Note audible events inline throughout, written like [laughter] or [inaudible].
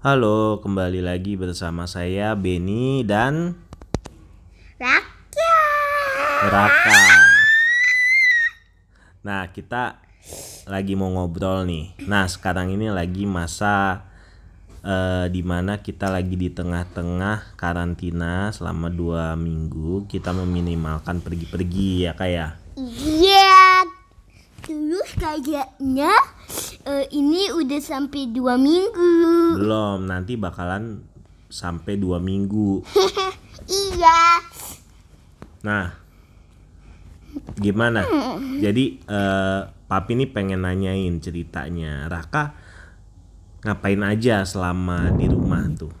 Halo, kembali lagi bersama saya Beni dan Rakyat. Raka. Nah, kita lagi mau ngobrol nih. Nah, sekarang ini lagi masa eh, di mana kita lagi di tengah-tengah karantina selama dua minggu. Kita meminimalkan pergi-pergi ya kayak. Iya. Terus kayaknya eh, ini udah sampai dua minggu. Belum, nanti bakalan sampai dua minggu. [laughs] iya. Nah, gimana? Jadi eh, papi ini pengen nanyain ceritanya. Raka ngapain aja selama di rumah tuh?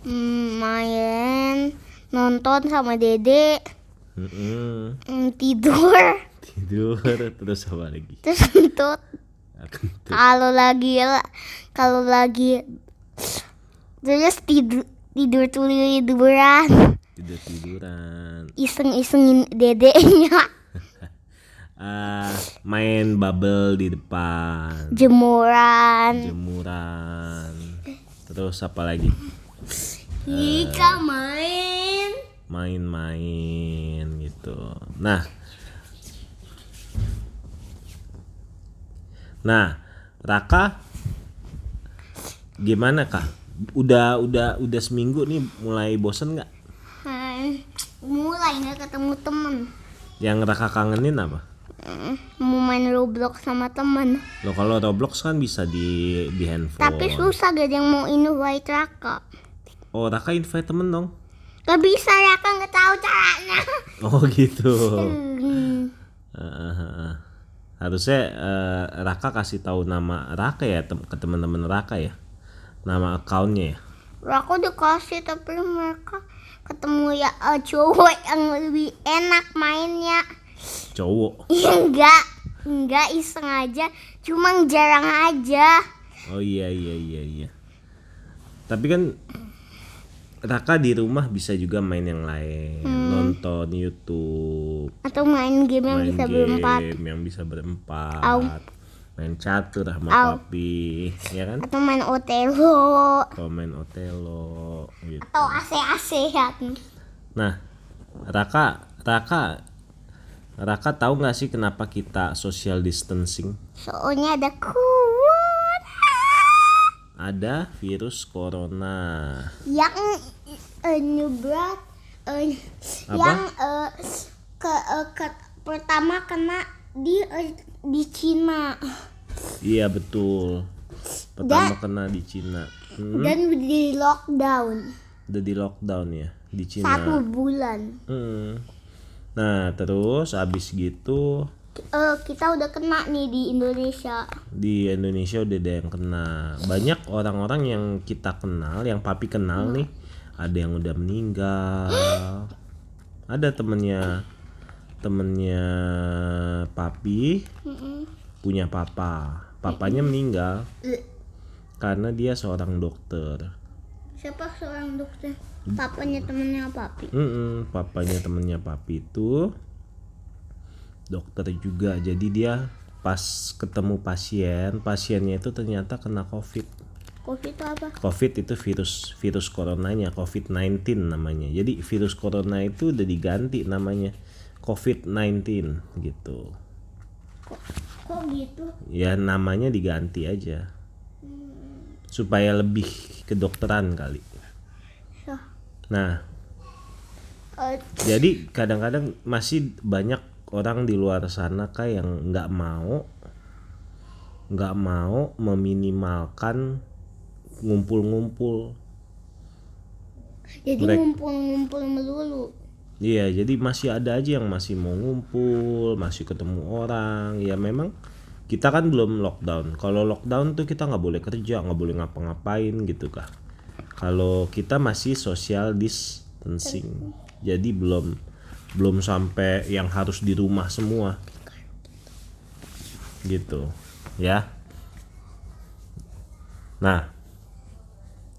Hmm, main, nonton sama Dede, Mm-mm. hmm, tidur, [laughs] Tidur terus apa lagi? terus kentut. Kalau lagi kalau lagi terus tidur tidur tiduran, Tidur tiduran. iseng-isengin dedenya, [laughs] Ah, main bubble di depan. jemuran. Jemuran. Terus apa lagi? Ika main. main-main gitu. Nah, nah, Raka, gimana kak? Udah udah udah seminggu nih mulai bosen nggak? Hmm, mulai nggak ketemu temen Yang Raka kangenin apa? Hmm, mau main Roblox sama temen Lo kalau Roblox kan bisa di di handphone. tapi susah gak ada yang mau invite Raka Oh Raka invite temen dong. gak bisa Raka nggak tahu caranya Oh gitu. [laughs] Hmm, Eh, eh, eh. Harusnya eh, Raka kasih tahu nama Raka ya tem- ke teman-teman Raka ya. Nama akunnya ya. Raka udah kasih tapi mereka ketemu ya eh, cowok yang lebih enak mainnya Cowok. [laughs] Ya enggak enggak iseng aja cuma jarang aja Oh iya iya iya iya. Tapi kan Raka di rumah bisa juga main yang lain, nonton YouTube, atau main game yang main bisa game berempat yang bisa berempat, Au. main catur sama Au. papi, ya kan? atau main Otelo Atau main Otelo gitu. atau AC-ACan Nah, Raka, Raka, Raka tahu nggak sih kenapa kita social distancing? soalnya ada kuat Ada virus corona. yang eh, nyebrat Apa? yang eh, ke, eh, ke- pertama kena di eh, di Cina Iya betul. Pertama kena di Cina. Hmm, dan di lockdown udah di lockdown ya di Cina. satu bulan Hmm. Nah terus abis gitu Eh, kita udah kena nih di Indonesia. Di Indonesia udah ada yang kena. Banyak orang-orang yang kita kenal, yang papi kenal nih, ada yang udah meninggal. [gasps] Ada temennya temennya papi punya papa. Papanya meninggal karena dia seorang dokter. siapa seorang dokter? Papanya temennya papi? Mm-mm, papanya temennya papi itu dokter juga. Jadi dia pas ketemu pasien, pasiennya itu ternyata kena covid. covid itu apa Covid itu virus virus coronanya, COVID-19 namanya. Jadi virus corona itu udah diganti namanya COVID-19 gitu. kok gitu Ya namanya diganti aja. Supaya lebih kedokteran kali. Ya. Nah, Eh, jadi kadang-kadang masih banyak orang di luar sana kayak yang nggak mau nggak mau meminimalkan ngumpul-ngumpul jadi ngumpul-ngumpul melulu Iya, jadi masih ada aja yang masih mau ngumpul, masih ketemu orang. Ya memang kita kan belum lockdown. Kalau lockdown tuh kita nggak boleh kerja, nggak boleh ngapa-ngapain gitu kah. Kalau kita masih social distancing, jadi belum belum sampai yang harus di rumah semua. Gitu, ya. Nah,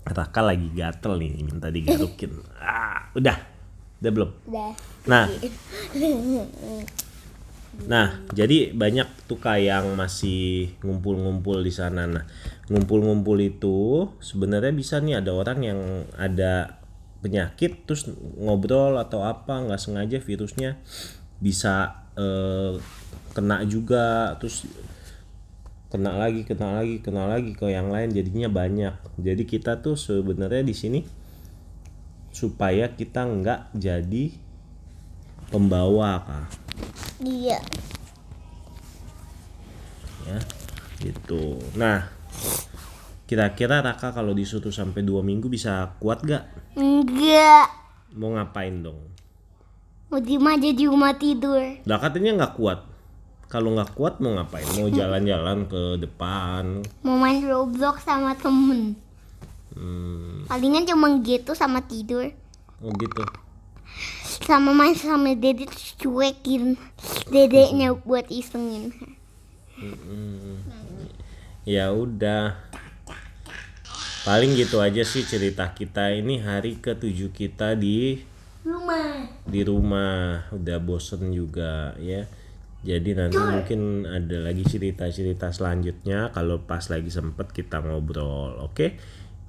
Raka lagi gatel nih, minta digarukin. [laughs] Ah, udah, udah belum? udah Nah, Nah, jadi banyak tuh kak yang masih ngumpul-ngumpul di sana. Nah, ngumpul-ngumpul itu sebenarnya bisa nih ada orang yang ada penyakit terus ngobrol atau apa nggak sengaja virusnya bisa eh, kena juga terus kena lagi kena lagi kena lagi ke yang lain jadinya banyak. Jadi kita tuh sebenarnya di sini supaya kita nggak jadi pembawa kak Iya. ya gitu nah kira-kira Raka kalau disuruh sampai dua minggu bisa kuat gak Enggak. mau ngapain dong Mau diem aja di rumah tidur. lah katanya nggak kuat kalau nggak kuat mau ngapain mau [laughs] jalan-jalan ke depan Mau main Roblox sama temen. hmm, Palingan cuma gitu sama tidur. oh gitu Sama main sama dede cuekin dedeknya buat isengin. ya udah paling gitu aja sih cerita kita ini hari ketujuh kita di Rumah. di rumah. Udah bosen juga ya. Jadi nanti mungkin ada lagi cerita-cerita selanjutnya kalau pas lagi sempet kita ngobrol oke?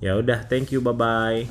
Ya udah thank you bye bye